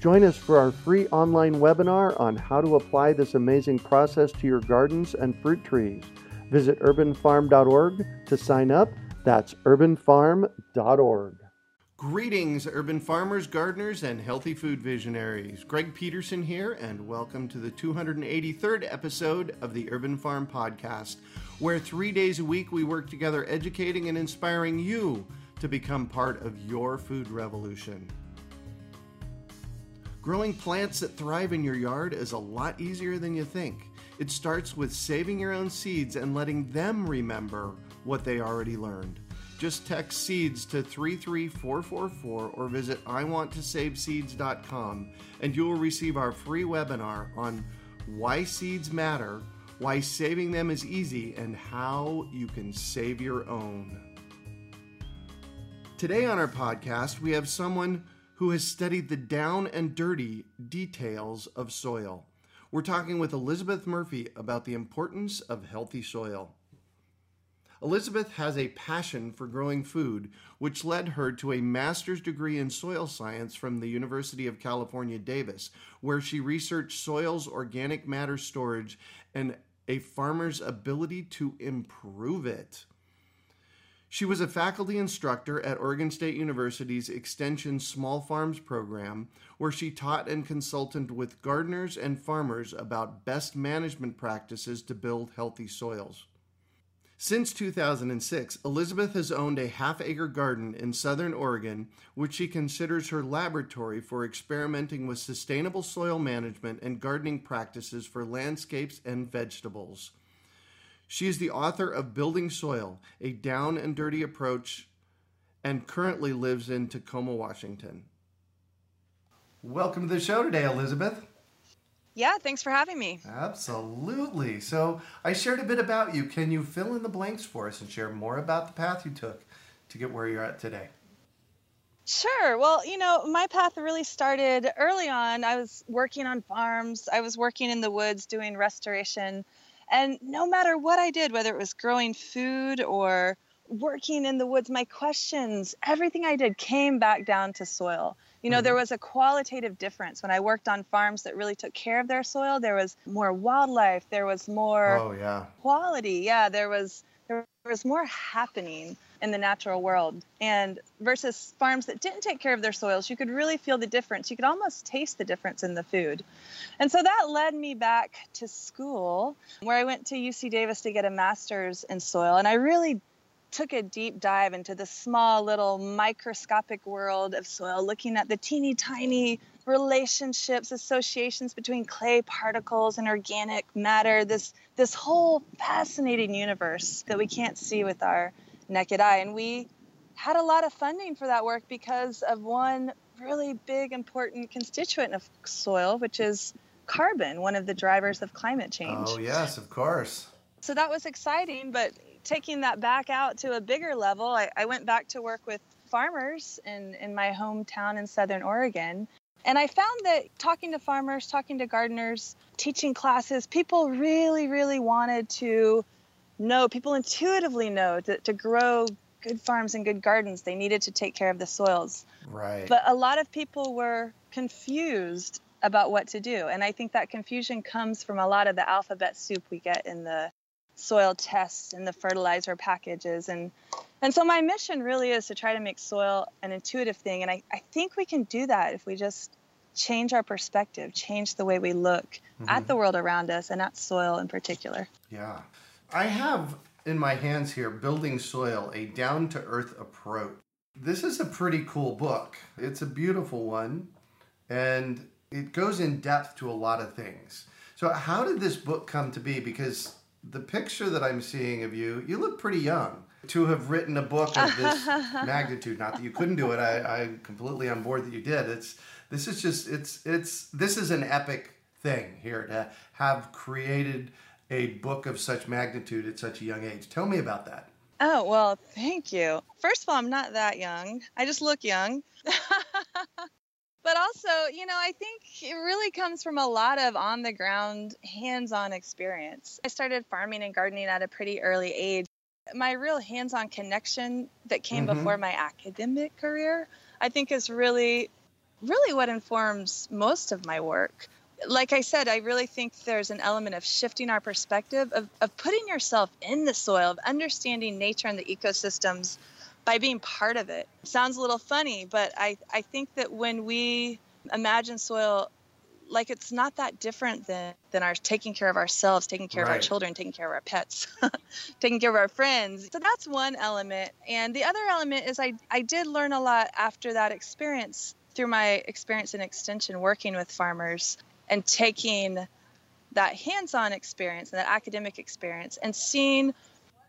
Join us for our free online webinar on how to apply this amazing process to your gardens and fruit trees. Visit urbanfarm.org to sign up. That's urbanfarm.org. Greetings, urban farmers, gardeners, and healthy food visionaries. Greg Peterson here, and welcome to the 283rd episode of the Urban Farm Podcast, where three days a week we work together educating and inspiring you to become part of your food revolution. Growing plants that thrive in your yard is a lot easier than you think. It starts with saving your own seeds and letting them remember what they already learned. Just text seeds to 33444 or visit iwanttosaveseeds.com and you will receive our free webinar on why seeds matter, why saving them is easy, and how you can save your own. Today on our podcast, we have someone who has studied the down and dirty details of soil. We're talking with Elizabeth Murphy about the importance of healthy soil. Elizabeth has a passion for growing food, which led her to a master's degree in soil science from the University of California, Davis, where she researched soil's organic matter storage and a farmer's ability to improve it. She was a faculty instructor at Oregon State University's Extension Small Farms program, where she taught and consulted with gardeners and farmers about best management practices to build healthy soils. Since 2006, Elizabeth has owned a half acre garden in southern Oregon, which she considers her laboratory for experimenting with sustainable soil management and gardening practices for landscapes and vegetables. She is the author of Building Soil, a down and dirty approach, and currently lives in Tacoma, Washington. Welcome to the show today, Elizabeth. Yeah, thanks for having me. Absolutely. So, I shared a bit about you. Can you fill in the blanks for us and share more about the path you took to get where you're at today? Sure. Well, you know, my path really started early on. I was working on farms, I was working in the woods doing restoration and no matter what I did, whether it was growing food or working in the woods, my questions, everything I did came back down to soil. You know, mm-hmm. there was a qualitative difference when I worked on farms that really took care of their soil. There was more wildlife, there was more oh, yeah. quality. Yeah, there was there was more happening in the natural world. And versus farms that didn't take care of their soils, you could really feel the difference. You could almost taste the difference in the food. And so that led me back to school where I went to UC Davis to get a master's in soil. And I really took a deep dive into the small little microscopic world of soil, looking at the teeny tiny relationships, associations between clay particles and organic matter, this this whole fascinating universe that we can't see with our naked eye. And we had a lot of funding for that work because of one really big, important constituent of soil, which is carbon, one of the drivers of climate change. Oh, yes, of course. So that was exciting, but taking that back out to a bigger level, I, I went back to work with farmers in, in my hometown in Southern Oregon. And I found that talking to farmers, talking to gardeners, teaching classes, people really, really wanted to know, people intuitively know that to grow good farms and good gardens, they needed to take care of the soils. Right. But a lot of people were confused about what to do. And I think that confusion comes from a lot of the alphabet soup we get in the soil tests and the fertilizer packages and and so my mission really is to try to make soil an intuitive thing and I, I think we can do that if we just change our perspective change the way we look mm-hmm. at the world around us and at soil in particular yeah I have in my hands here Building Soil, a down to earth approach. This is a pretty cool book. It's a beautiful one and it goes in depth to a lot of things. So, how did this book come to be? Because the picture that I'm seeing of you, you look pretty young to have written a book of this magnitude. Not that you couldn't do it, I, I'm completely on board that you did. It's This is just it's it's this is an epic thing here to have created a book of such magnitude at such a young age. Tell me about that. Oh, well, thank you. First of all, I'm not that young. I just look young. but also, you know, I think it really comes from a lot of on the ground, hands on experience. I started farming and gardening at a pretty early age. My real hands on connection that came Mhm. before my academic career, I think, is really, really what informs most of my work. Like I said, I really think there's an element of shifting our perspective, of, of putting yourself in the soil, of understanding nature and the ecosystems by being part of it. Sounds a little funny, but I, I think that when we imagine soil like it's not that different than, than our taking care of ourselves, taking care of our children, taking care of our pets, taking care of our friends. So that's one element. And the other element is I, I did learn a lot after that experience through my experience in extension working with farmers and taking that hands-on experience and that academic experience and seeing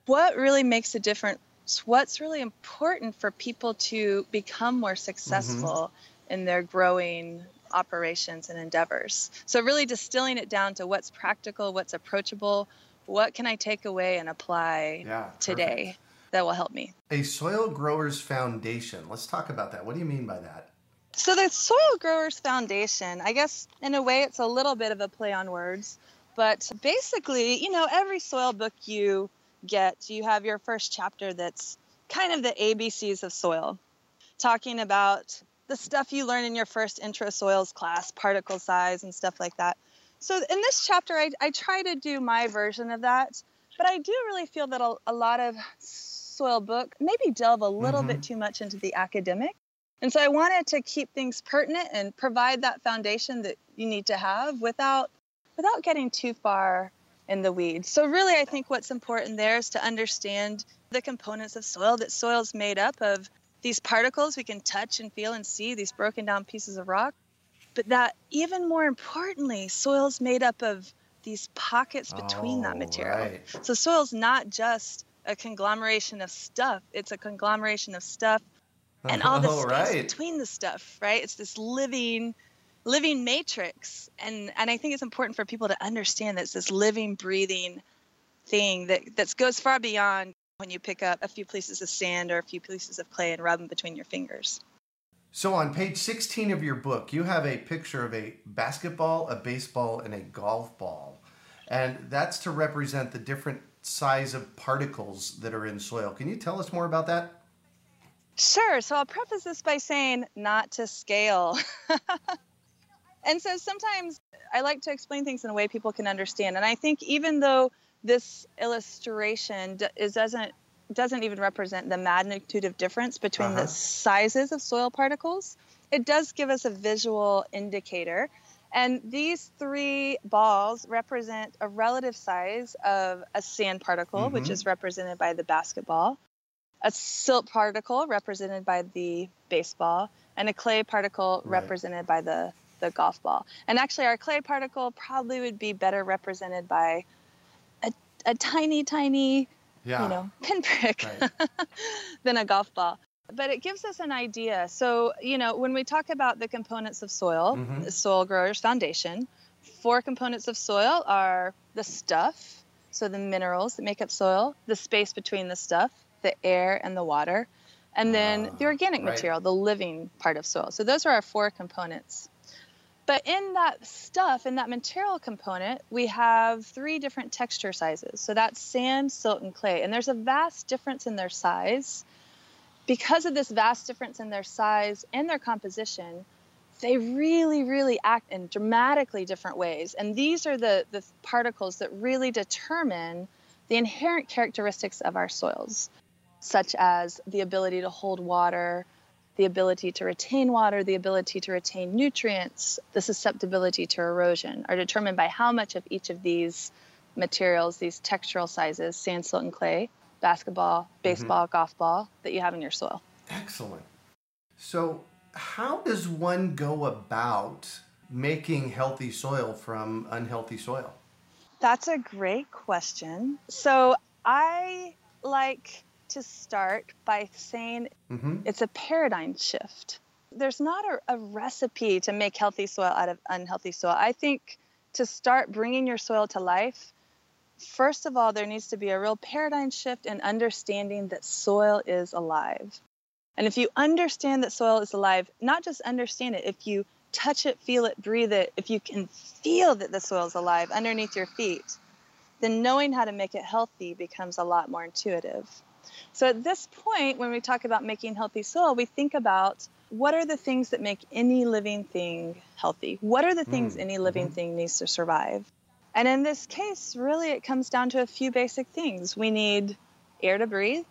what really makes a difference what's really important for people to become more mm-hmm. successful in their growing operations and endeavors so really distilling it down to what's practical what's approachable what can i take away and apply Yeah. perfect. today that will help me A soil growers foundation. Let's talk about that. What do you mean by that? So the Soil Growers Foundation, I guess in a way it's a little bit of a play on words, but basically, you know, every soil book you get, you have your first chapter that's kind of the ABCs of soil, talking about the stuff you learn in your first intro soils class, particle size and stuff like that. So in this chapter, I, I try to do my version of that, but I do really feel that a, a lot of soil book maybe delve a little Mhm. bit too much into the academic. And so I wanted to keep things pertinent and provide that foundation that you need to have without without getting too far in the weeds. So really I think what's important there is to understand the components of soil that soil's made up of these particles we can touch and feel and see these broken down pieces of rock. But that even more importantly, soil's made up of these pockets between that Oh, material. Right. So soil's not just a conglomeration of stuff, it's a conglomeration of stuff and uh-huh. all the Oh, space right. between the stuff, right? It's this living living matrix. And and I think it's important for people to understand that it's this living, breathing thing that that goes far beyond when you pick up a few pieces of sand or a few pieces of clay and rub them between your fingers. So on page 16 of your book, you have a picture of a basketball, a baseball, and a golf ball. And that's to represent the different size of particles that are in soil. Can you tell us more about that? Sure. So I'll preface this by saying not to scale. and so sometimes I like to explain things in a way people can understand. And I think even though this illustration is doesn't doesn't even represent the magnitude of difference between Uh-huh. the sizes of soil particles, it does give us a visual indicator. And these three balls represent a relative size of a sand particle, which Mhm. is represented by the basketball, a silt particle represented by the baseball, and a clay particle Right. represented by the, the golf ball. And actually, our clay particle probably would be better represented by a, a tiny, tiny, Yeah. you know, pinprick Right. than a golf ball. But it gives us an idea. So, you know, when we talk about the components of soil, Mhm. Soil Growers Foundation, four components of soil are the stuff, so the minerals that make up soil, the space between the stuff, the air and the water, and then the Ah, organic right. material, the living part of soil. So those are our four components. But in that stuff, in that material component, we have three different texture sizes. So that's sand, silt, and clay. And there's a vast difference in their size. Because of this vast difference in their size and their composition, they really, really act in dramatically different ways. And these are the, the particles that really determine the inherent characteristics of our soils, such as the ability to hold water, the ability to retain water, the ability to retain nutrients, the susceptibility to erosion, are determined by how much of each of these materials, these textural sizes, sand, silt, and clay, basketball, mm-hmm. baseball, golf ball, that you have in your soil. Excellent. So, how does one go about making healthy soil from unhealthy soil? That's a great question. So I like to start by saying Mm-hmm. it's a paradigm shift. There's not a, a recipe to make healthy soil out of unhealthy soil. I think to start bringing your soil to life, first of all, there needs to be a real paradigm shift in understanding that soil is alive. And if you understand that soil is alive, not just understand it, if you touch it, feel it, breathe it, if you can feel that the soil is alive underneath your feet, then knowing how to make it healthy becomes a lot more intuitive. So at this point, when we talk about making healthy soil, we think about what are the things that make any living thing healthy? What are the things Mm, any living mhm. thing needs to survive? And in this case, really, it comes down to a few basic things. We need air to breathe,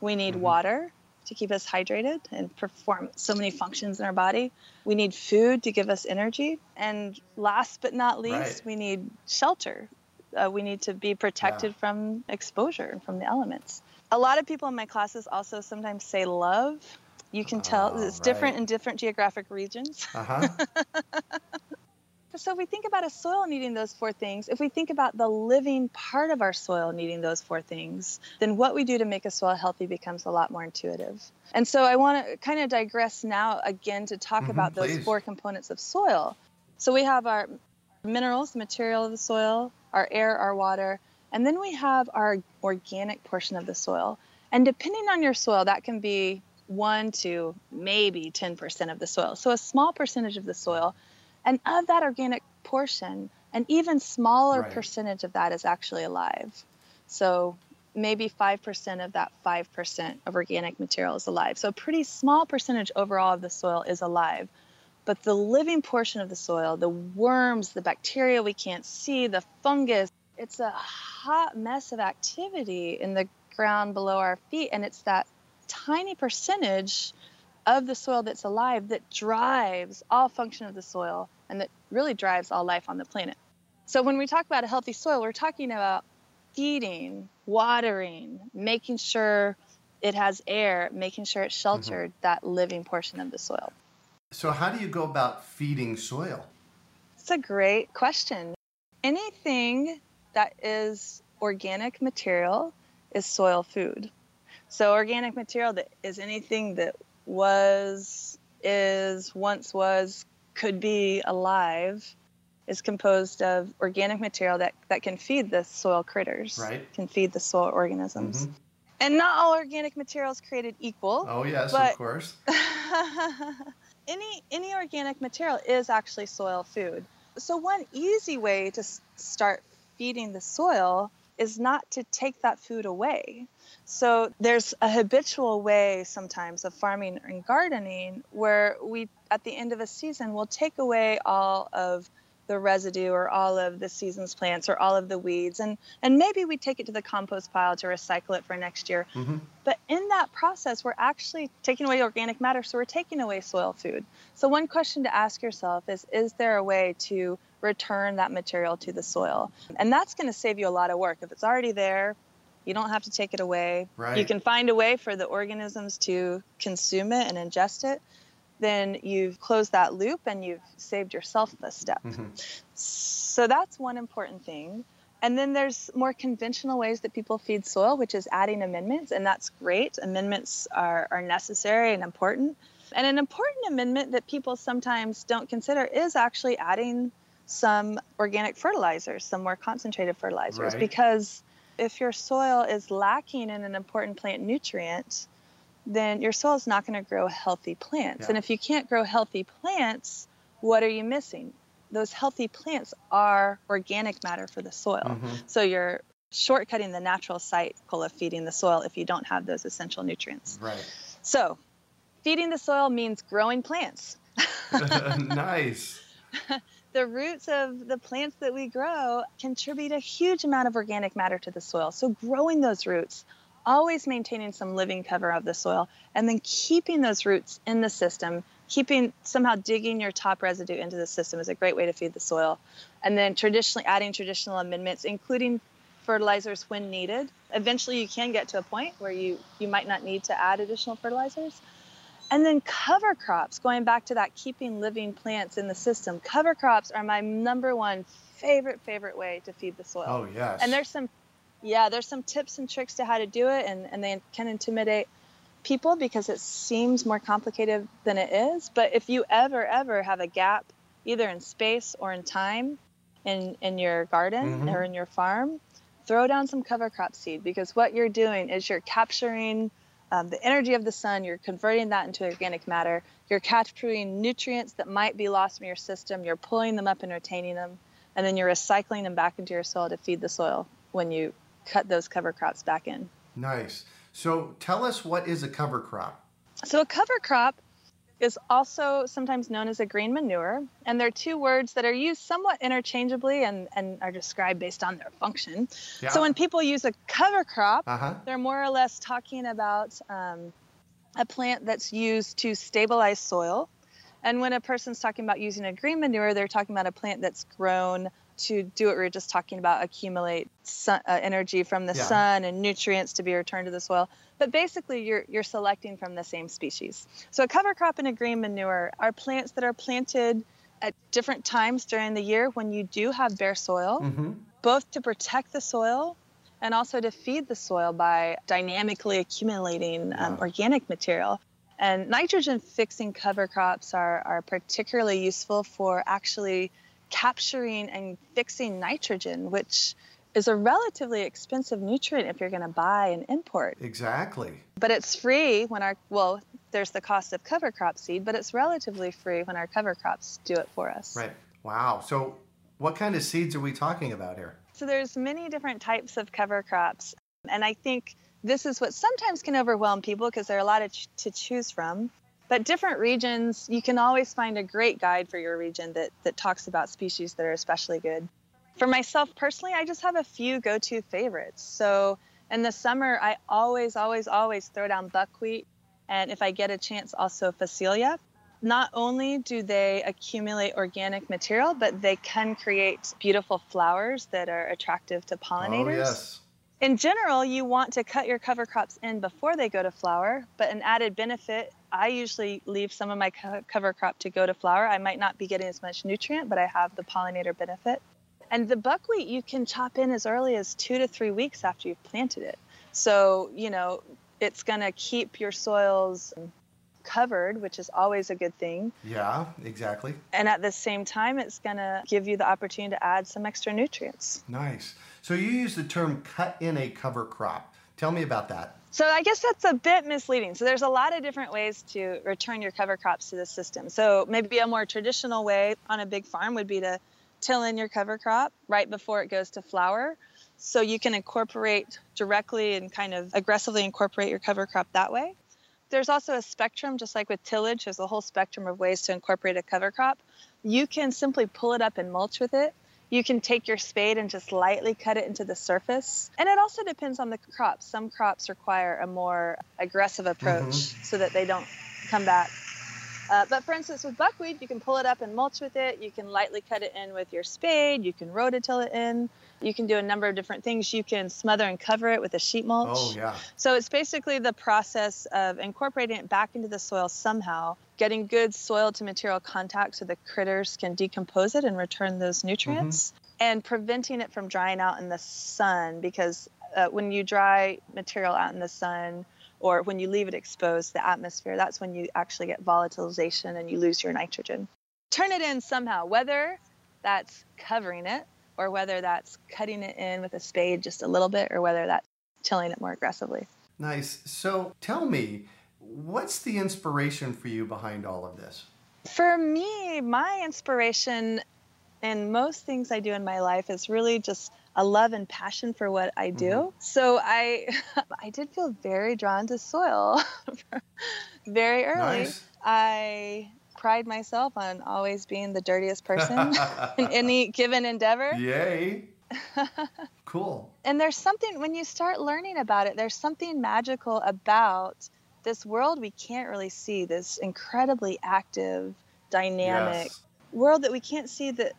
we need Mhm. water to keep us hydrated and perform so many functions in our body, we need food to give us energy, and last but not least, Right. we need shelter. Uh, we need to be protected from exposure and from the elements. A lot of people in my classes also sometimes say love. You can tell Oh, it's different in different geographic regions. Uh huh. So if we think about a soil needing those four things, if we think about the living part of our soil needing those four things, then what we do to make a soil healthy becomes a lot more intuitive. And so I want to kind of digress now again to talk Mhm, about those please. four components of soil. So we have our minerals, the material of the soil, our air, our water, and then we have our organic portion of the soil. And depending on your soil, that can be 1 to maybe 10% of the soil. So a small percentage of the soil. And of that organic portion, an even smaller Right. percentage of that is actually alive. So maybe 5% of that 5% of organic material is alive. So a pretty small percentage overall of the soil is alive. But the living portion of the soil, the worms, the bacteria we can't see, the fungus, it's a hot mess of activity in the ground below our feet. And it's that tiny percentage of the soil that's alive that drives all function of the soil and that really drives all life on the planet. So when we talk about a healthy soil, we're talking about feeding, watering, making sure it has air, making sure it's mm-hmm. sheltered, that living portion of the soil. So, how do you go about feeding soil? It's a great question. Anything that is organic material is soil food. So, organic material that is anything that was, is, once was, could be alive is composed of organic material that, that can feed the soil critters, Right. can feed the soil organisms. Mhm. And not all organic material is created equal. Oh, yes, But- of course. any any organic material is actually soil food. So one easy way to start feeding the soil is not to take that food away. So there's a habitual way sometimes of farming and gardening where we at the end of a season will take away all of the residue or all of the season's plants or all of the weeds and and maybe we take it to the compost pile to recycle it for next year hmm but in that process, we're actually taking away organic matter, so we're taking away soil food. So, one question to ask yourself is Is there a way to return that material to the soil? And that's going to save you a lot of work. If it's already there, you don't have to take it away. Right. You can find a way for the organisms to consume it and ingest it. Then you've closed that loop and you've saved yourself the step. hmm So that's one important thing. And then there's more conventional ways that people feed soil, which is adding amendments, and that's great. Amendments are, are necessary and important. And an important amendment that people sometimes don't consider is actually adding some organic fertilizers, some more concentrated fertilizers, Right. because if your soil is lacking in an important plant nutrient, then your soil is not going to grow healthy plants. Yeah. And if you can't grow healthy plants, what are you missing? Those healthy plants are organic matter for the soil. Mhm. So you're shortcutting the natural cycle of feeding the soil if you don't have those essential nutrients. Right. So, feeding the soil means growing plants. nice. the roots of the plants that we grow contribute a huge amount of organic matter to the soil. So, growing those roots, always maintaining some living cover of the soil, and then keeping those roots in the system, keeping somehow digging your top residue into the system is a great way to feed the soil. And then, traditionally, adding traditional amendments, including fertilizers when needed. Eventually, you can get to a point where you, you might not need to add additional fertilizers. And then cover crops, going back to that keeping living plants in the system. Cover crops are my number one favorite, favorite way to feed the soil. Oh, yes. And there's some, yeah, there's some tips and tricks to how to do it, and, and they can intimidate. people because it seems more complicated than it is. But if you ever, ever have a gap, either in space or in time, in, in your garden Mhm. or in your farm, throw down some cover crop seed because what you're doing is you're capturing um, the energy of the sun, you're converting that into organic matter, you're capturing nutrients that might be lost from your system, you're pulling them up and retaining them, and then you're recycling them back into your soil to feed the soil when you cut those cover crops back in. Nice. So tell us what is a cover crop? So, a cover crop is also sometimes known as a green manure, and they're two words that are used somewhat interchangeably and, and are described based on their function. Yeah. So, when people use a cover crop, Uh huh. they're more or less talking about um, a plant that's used to stabilize soil. And when a person's talking about using a green manure, they're talking about a plant that's grown to do what we were just talking about accumulate sun, uh, energy from the Yeah. sun and nutrients to be returned to the soil. But basically, you're, you're selecting from the same species. So, a cover crop and a green manure are plants that are planted at different times during the year when you do have bare soil Mm-hmm. both to protect the soil and also to feed the soil by dynamically accumulating um, organic material. And nitrogen fixing cover crops are, are particularly useful for actually capturing and fixing nitrogen, which is a relatively expensive nutrient if you're going to buy and import. Exactly. But it's free when our, well, there's the cost of cover crop seed, but it's relatively free when our cover crops do it for us. Right. Wow. So what kind of seeds are we talking about here? So there's many different types of cover crops, and I think this is what sometimes can overwhelm people because there are a lot of ch- to choose from. But different regions, you can always find a great guide for your region that that talks about species that are especially good. For myself personally, I just have a few go-to favorites. So in the summer, I always, always, always throw down buckwheat, and if I get a chance, also phacelia not only do they accumulate organic material, but they can create beautiful flowers that are attractive to pollinators. Oh, yes. In general, you want to cut your cover crops in before they go to flower, but an added benefit, I usually leave some of my co- cover crop to go to flower. I might not be getting as much nutrient, but I have the pollinator benefit. And the buckwheat you can chop in as early as two to three weeks after you've planted it. So, you know, it's going to keep your soils covered, which is always a good thing. Yeah, exactly. And at the same time, it's going to give you the opportunity to add some extra nutrients. Nice. So you use the term cut in a cover crop. Tell me about that. So I guess that's a bit misleading. So there's a lot of different ways to return your cover crops to the system. So maybe a more traditional way on a big farm would be to till in your cover crop right before it goes to flower. So you can incorporate directly and kind of aggressively incorporate your cover crop that way. There's also a spectrum, just like with tillage, there's a whole spectrum of ways to incorporate a cover crop. You can simply pull it up and mulch with it. You can take your spade and just lightly cut it into the surface. And it also depends on the crop. Some crops require a more aggressive approach mm-hmm. so that they don't come back. Uh, but for instance, with buckwheat, you can pull it up and mulch with it. You can lightly cut it in with your spade. You can rototill it in. You can do a number of different things. You can smother and cover it with a sheet mulch. Oh, yeah. So it's basically the process of incorporating it back into the soil somehow, getting good soil to material contact so the critters can decompose it and return those nutrients, and preventing it from drying out in the sun because uh, when you dry material out in the sun or when you leave it exposed to the atmosphere, that's when you actually get volatilization and you lose your nitrogen. Turn it in somehow, whether that's covering it or whether that's cutting it in with a spade just a little bit or whether that's tilling it more aggressively. Nice. So tell me, what's the inspiration for you behind all of this? For me, my inspiration in most things I do in my life is really just a love and passion for what I do. Mm-hmm. So I I did feel very drawn to soil very early. Nice. I pride myself on always being the dirtiest person in any given endeavor. Yay. Cool. And there's something when you start learning about it, there's something magical about this world we can't really see, this incredibly active, dynamic Yes. world that we can't see that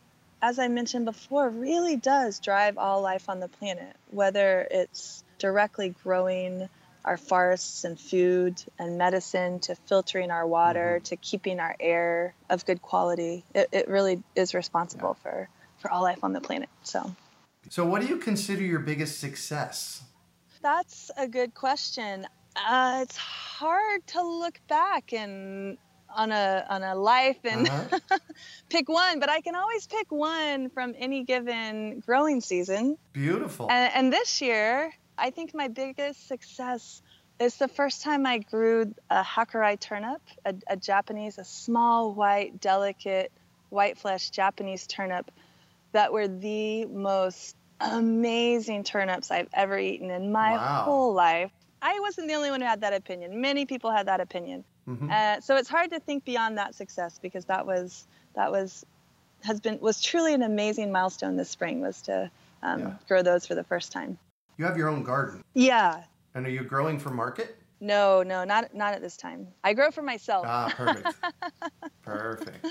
as I mentioned before really does drive all life on the planet, whether it's directly growing our forests and food and medicine to filtering our water to keeping our air of good quality. It, it really is responsible for, for all life on the planet. So So, what do you consider your biggest success? That's a good question. Uh, it's hard to look back and on a on a life and uh-huh. pick one, but I can always pick one from any given growing season. Beautiful. And, and this year, I think my biggest success is the first time I grew a hakurei turnip, a, a Japanese, a small, white, delicate, white flesh Japanese turnip that were the most amazing turnips I've ever eaten in my wow. whole life. I wasn't the only one who had that opinion. Many people had that opinion. Mm-hmm. Uh, so it's hard to think beyond that success because that was that was has been was truly an amazing milestone this spring was to um, yeah. grow those for the first time. You have your own garden. Yeah. And are you growing for market? No, no, not not at this time. I grow for myself. Ah, perfect. perfect.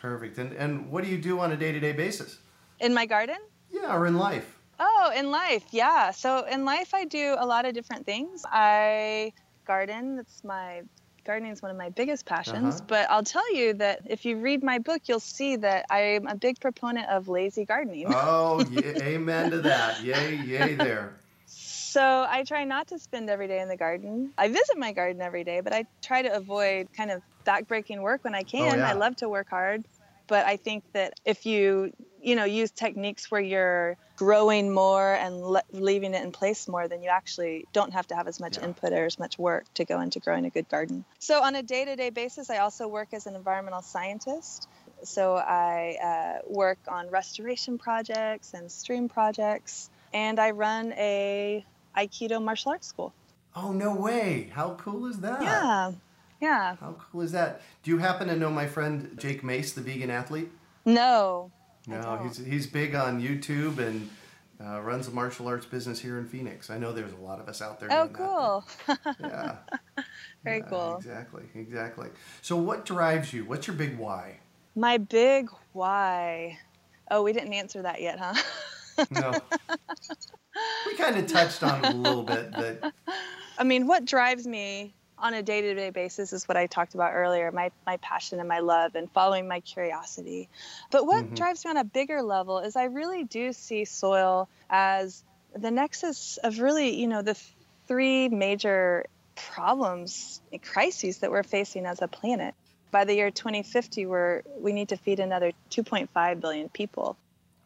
Perfect. And and what do you do on a day-to-day basis? In my garden? Yeah, or in life. Oh, in life, yeah. So in life, I do a lot of different things. I garden. That's my gardening is one of my biggest passions. Uh-huh. But I'll tell you that if you read my book, you'll see that I'm a big proponent of lazy gardening. Oh, amen to that. Yay, yay there. So I try not to spend every day in the garden. I visit my garden every day, but I try to avoid kind of backbreaking work when I can. Oh, yeah. I love to work hard, but I think that if you you know use techniques where you're growing more and le- leaving it in place more then you actually don't have to have as much yeah. input or as much work to go into growing a good garden. So on a day-to-day basis i also work as an environmental scientist. So i uh, work on restoration projects and stream projects and i run a aikido martial arts school. Oh no way. How cool is that? Yeah yeah how cool is that do you happen to know my friend jake mace the vegan athlete no no, he's he's big on YouTube and uh, runs a martial arts business here in Phoenix. I know there's a lot of us out there. Oh, cool. That, yeah. Very yeah, cool. Exactly, exactly. So, what drives you? What's your big why? My big why. Oh, we didn't answer that yet, huh? no. We kind of touched on it a little bit, but. I mean, what drives me on a day-to-day basis is what I talked about earlier, my my passion and my love and following my curiosity. But what mm-hmm. drives me on a bigger level is I really do see soil as the nexus of really, you know, the three major problems, and crises that we're facing as a planet. By the year 2050, we're we need to feed another 2.5 billion people.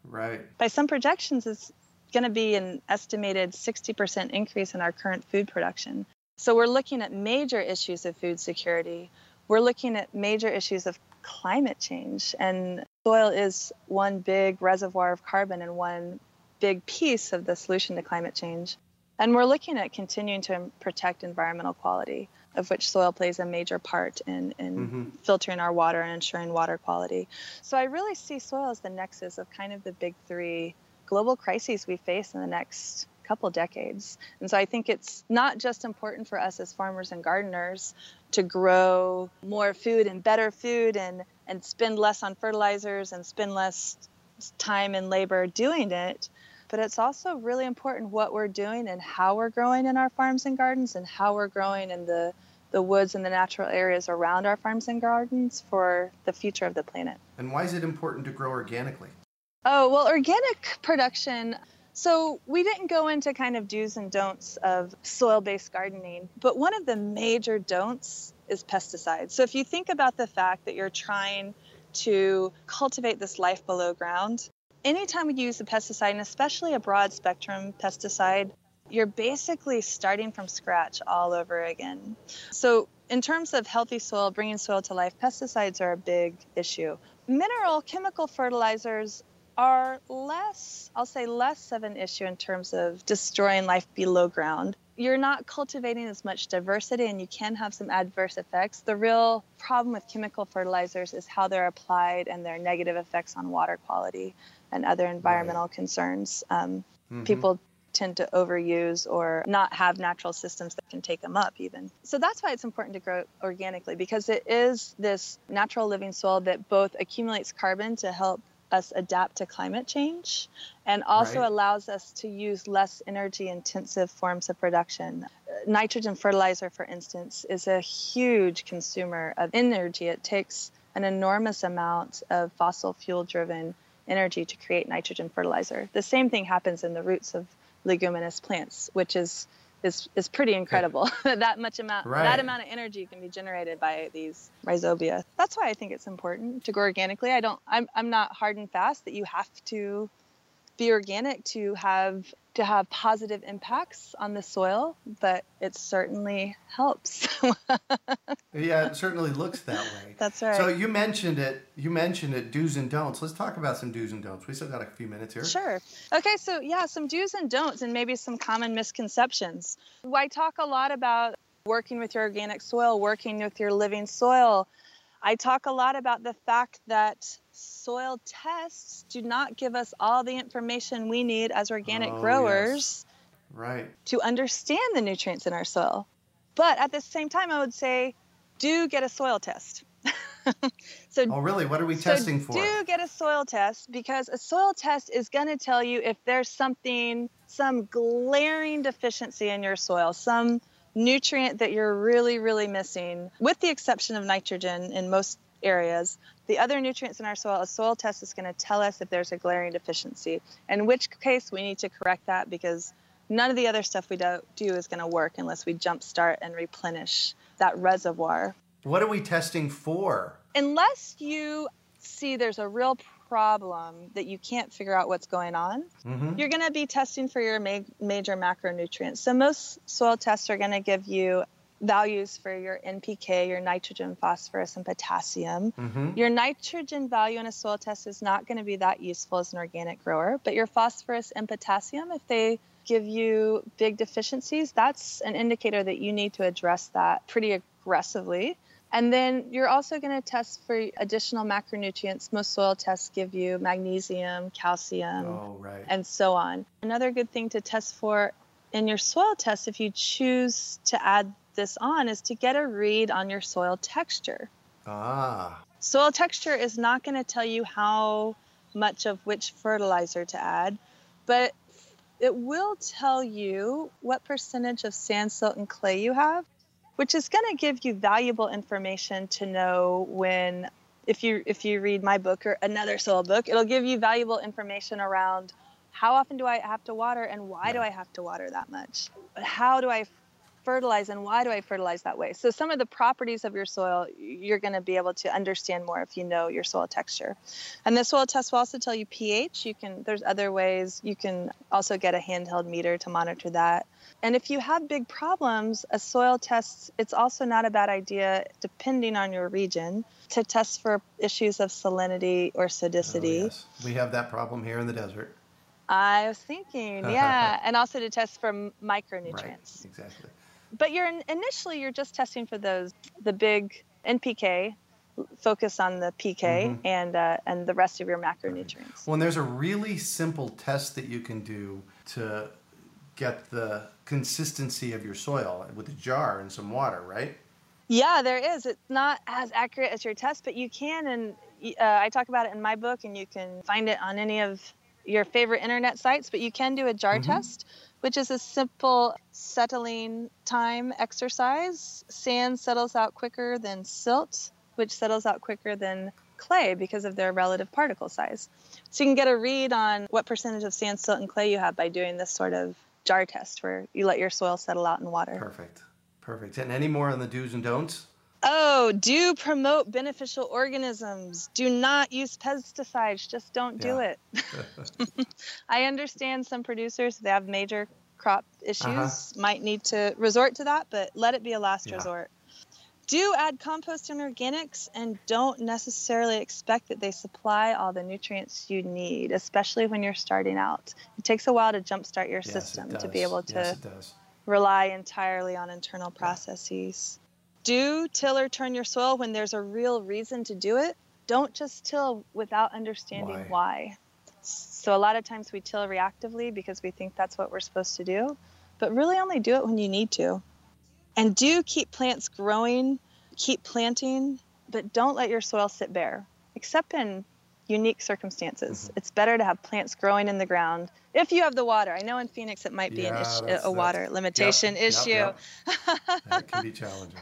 Right. By some projections, it's going to be an estimated 60% increase in our current food production. So we're looking at major issues of food security. We're looking at major issues of climate change. And soil is one big reservoir of carbon and one big piece of the solution to climate change. And we're looking at continuing to protect environmental quality, of which soil plays a major part in, in mm-hmm. filtering our water and ensuring water quality. So I really see soil as the nexus of kind of the big three global crises we face in the next couple decades. And so I think it's not just important for us as farmers and gardeners to grow more food and better food and, and spend less on fertilizers and spend less time and labor doing it, but it's also really important what we're doing and how we're growing in our farms and gardens and how we're growing in the the woods and the natural areas around our farms and gardens for the future of the planet. And why is it important to grow organically? Oh, well, organic production so we didn't go into kind of do's and don'ts of soil based gardening, but one of the major don'ts is pesticides. So if you think about the fact that you're trying to cultivate this life below ground, anytime we use a pesticide, and especially a broad spectrum pesticide, you're basically starting from scratch all over again. So, in terms of healthy soil, bringing soil to life, pesticides are a big issue. Mineral chemical fertilizers are less, I'll say, less of an issue in terms of destroying life below ground. You're not cultivating as much diversity and you can have some adverse effects. The real problem with chemical fertilizers is how they're applied and their negative effects on water quality and other environmental right. concerns. Um, mm-hmm. People tend to overuse or not have natural systems that can take them up even. So that's why it's important to grow organically because it is this natural living soil that both accumulates carbon to help us adapt to climate change and also right. allows us to use less energy intensive forms of production. Uh, nitrogen fertilizer, for instance, is a huge consumer of energy. It takes an enormous amount of fossil fuel driven energy to create nitrogen fertilizer. The same thing happens in the roots of leguminous plants, which is is is pretty incredible. that much amount Right. that amount of energy can be generated by these rhizobia. That's why I think it's important to grow organically. I don't I'm I'm not hard and fast that you have to be organic to have to have positive impacts on the soil, but it certainly helps. Yeah, it certainly looks that way. That's right. So you mentioned it. You mentioned it. Do's and don'ts. Let's talk about some do's and don'ts. We still got a few minutes here. Sure. Okay, so yeah, some do's and don'ts, and maybe some common misconceptions. I talk a lot about working with your organic soil, working with your living soil. I talk a lot about the fact that soil tests do not give us all the information we need as organic Oh, growers Right. to understand the nutrients in our soil. But at the same time, I would say do get a soil test. so Oh, really? What are we so testing for? Do get a soil test because a soil test is going to tell you if there's something, some glaring deficiency in your soil, some nutrient that you're really, really missing, with the exception of nitrogen in most areas. The other nutrients in our soil, a soil test is going to tell us if there's a glaring deficiency, in which case we need to correct that because none of the other stuff we do, do is going to work unless we jumpstart and replenish that reservoir What are we testing for? unless you see there's a real problem that you can't figure out what's going on, Mm-hmm. you're going to be testing for your ma- major macronutrients. So most soil tests are going to give you values for your NPK, your nitrogen, phosphorus, and potassium. Mm-hmm. Your nitrogen value in a soil test is not going to be that useful as an organic grower, but your phosphorus and potassium, if they give you big deficiencies, that's an indicator that you need to address that pretty aggressively. And then you're also going to test for additional macronutrients. Most soil tests give you magnesium, calcium, Oh, right. and so on. Another good thing to test for in your soil test, if you choose to add this on, is to get a read on your soil texture. Ah. Soil texture is not going to tell you how much of which fertilizer to add, but it will tell you what percentage of sand, silt, and clay you have, which is going to give you valuable information to know when if you if you read my book or another soil book, it'll give you valuable information around how often do I have to water and why do I have to water that much? How do I fertilize and why do I fertilize that way? So some of the properties of your soil you're going to be able to understand more if you know your soil texture. And the soil test will also tell you pH. You can there's other ways you can also get a handheld meter to monitor that. And if you have big problems, a soil test it's also not a bad idea depending on your region to test for issues of salinity or Oh, yes. We have that problem here in the desert. I was thinking, yeah, and also to test for m- Right. micronutrients Exactly. But you're initially you're just testing for those the big NPK focus on the PK Mhm. and uh, and the rest of your macronutrients Well, and there's a really simple test that you can do to get the consistency of your soil with a jar and some water, right? yeah there is it's not as accurate as your test but you can and uh, I talk about it in my book and you can find it on any of your favorite internet sites but you can do a jar Mhm. test which is a simple settling time exercise sand settles out quicker than silt which settles out quicker than clay because of their relative particle size. So you can get a read on what percentage of sand, silt, and clay you have by doing this sort of jar test where you let your soil settle out in water. Perfect. Perfect. And any more on the do's and don'ts? Oh, do promote beneficial organisms. Do not use pesticides. Just don't do Yeah. it. I understand some producers, they have major crop issues, Uh-huh. might need to resort to that, but let it be a last Yeah. resort. Do add compost and organics and don't necessarily expect that they supply all the nutrients you need, especially when you're starting out. It takes a while to jumpstart your Yes, system to be able to Yes, rely entirely on internal processes. Do till or turn your soil when there's a real reason to do it. Don't just till without understanding why. So, a lot of times we till reactively because we think that's what we're supposed to do, but really only do it when you need to. And do keep plants growing, keep planting, but don't let your soil sit bare, except in unique circumstances. Mhm. It's better to have plants growing in the ground if you have the water. I know in Phoenix it might be an issue, a water limitation yep, yep, issue. yep. That can be challenging.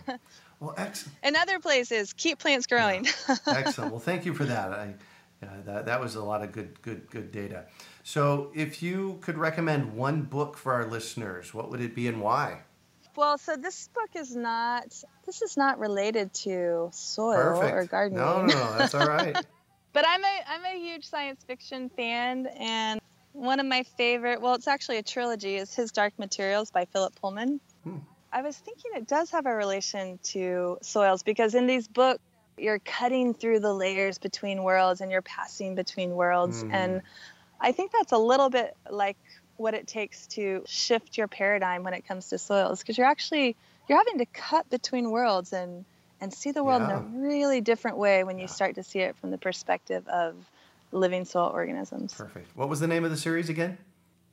Well, excellent. In other places, keep plants growing. Excellent. Well, thank you for that. I, Yeah, that, that was a lot of good, good, good data. So, if you could recommend one book for our listeners, what would it be and why? Well, so this book is not this is not related to soil Perfect. or gardening. No, no, no, that's all right. but I'm a I'm a huge science fiction fan, and one of my favorite well, it's actually a trilogy. Is His Dark Materials by Philip Pullman. Hmm. I was thinking it does have a relation to soils because in these books you're cutting through the layers between worlds and you're passing between worlds, Hmm. and I think that's a little bit like what it takes to shift your paradigm when it comes to soils because you're actually you're having to cut between worlds and and see the world in a really different way when you start to see it from the perspective of living soil organisms. Perfect. What was the name of the series again?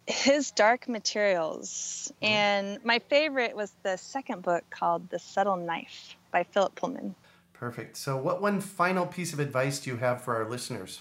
His Dark Materials. Mm-hmm. And my favorite was the second book called The Subtle Knife by Philip Pullman. Perfect. So, what one final piece of advice do you have for our listeners?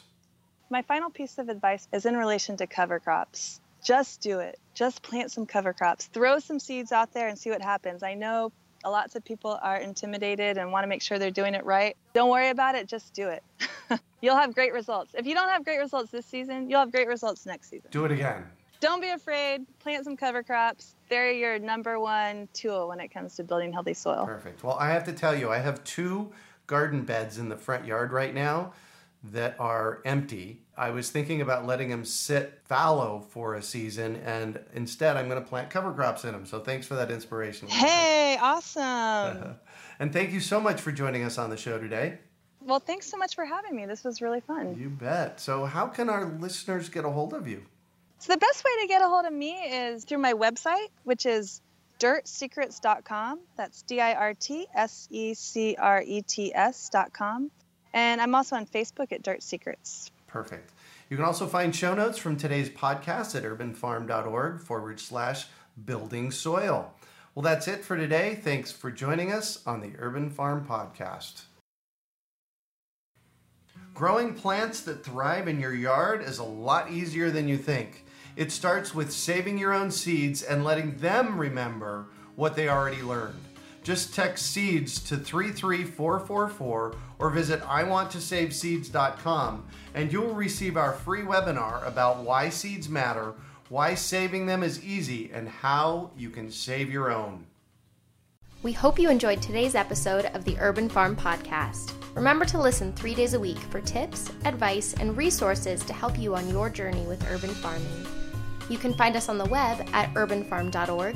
My final piece of advice is in relation to cover crops. Just do it. Just plant some cover crops. Throw some seeds out there and see what happens. I know lots of people are intimidated and want to make sure they're doing it right. Don't worry about it, just do it. you'll have great results. If you don't have great results this season, you'll have great results next season. Do it again. Don't be afraid. Plant some cover crops. They're your number one tool when it comes to building healthy soil. Perfect. Well, I have to tell you, I have two garden beds in the front yard right now that are empty. I was thinking about letting them sit fallow for a season, and instead, I'm going to plant cover crops in them. So, thanks for that inspiration. Hey, awesome. and thank you so much for joining us on the show today. well, thanks so much for having me. This was really fun. You bet. So, how can our listeners get a hold of you? So the best way to get a hold of me is through my website, which is dirtsecrets.com. That's D-I-R-T-S-E-C-R-E-T-S.com. And I'm also on Facebook at Dirt Secrets. Perfect. You can also find show notes from today's podcast at urbanfarm.org forward slash building soil. Well, that's it for today. Thanks for joining us on the Urban Farm Podcast. Growing plants that thrive in your yard is a lot easier than you think. It starts with saving your own seeds and letting them remember what they already learned. Just text seeds to 33444 or visit iwanttosaveseeds.com and you will receive our free webinar about why seeds matter, why saving them is easy, and how you can save your own. We hope you enjoyed today's episode of the Urban Farm Podcast. Remember to listen three days a week for tips, advice, and resources to help you on your journey with urban farming. You can find us on the web at urbanfarm.org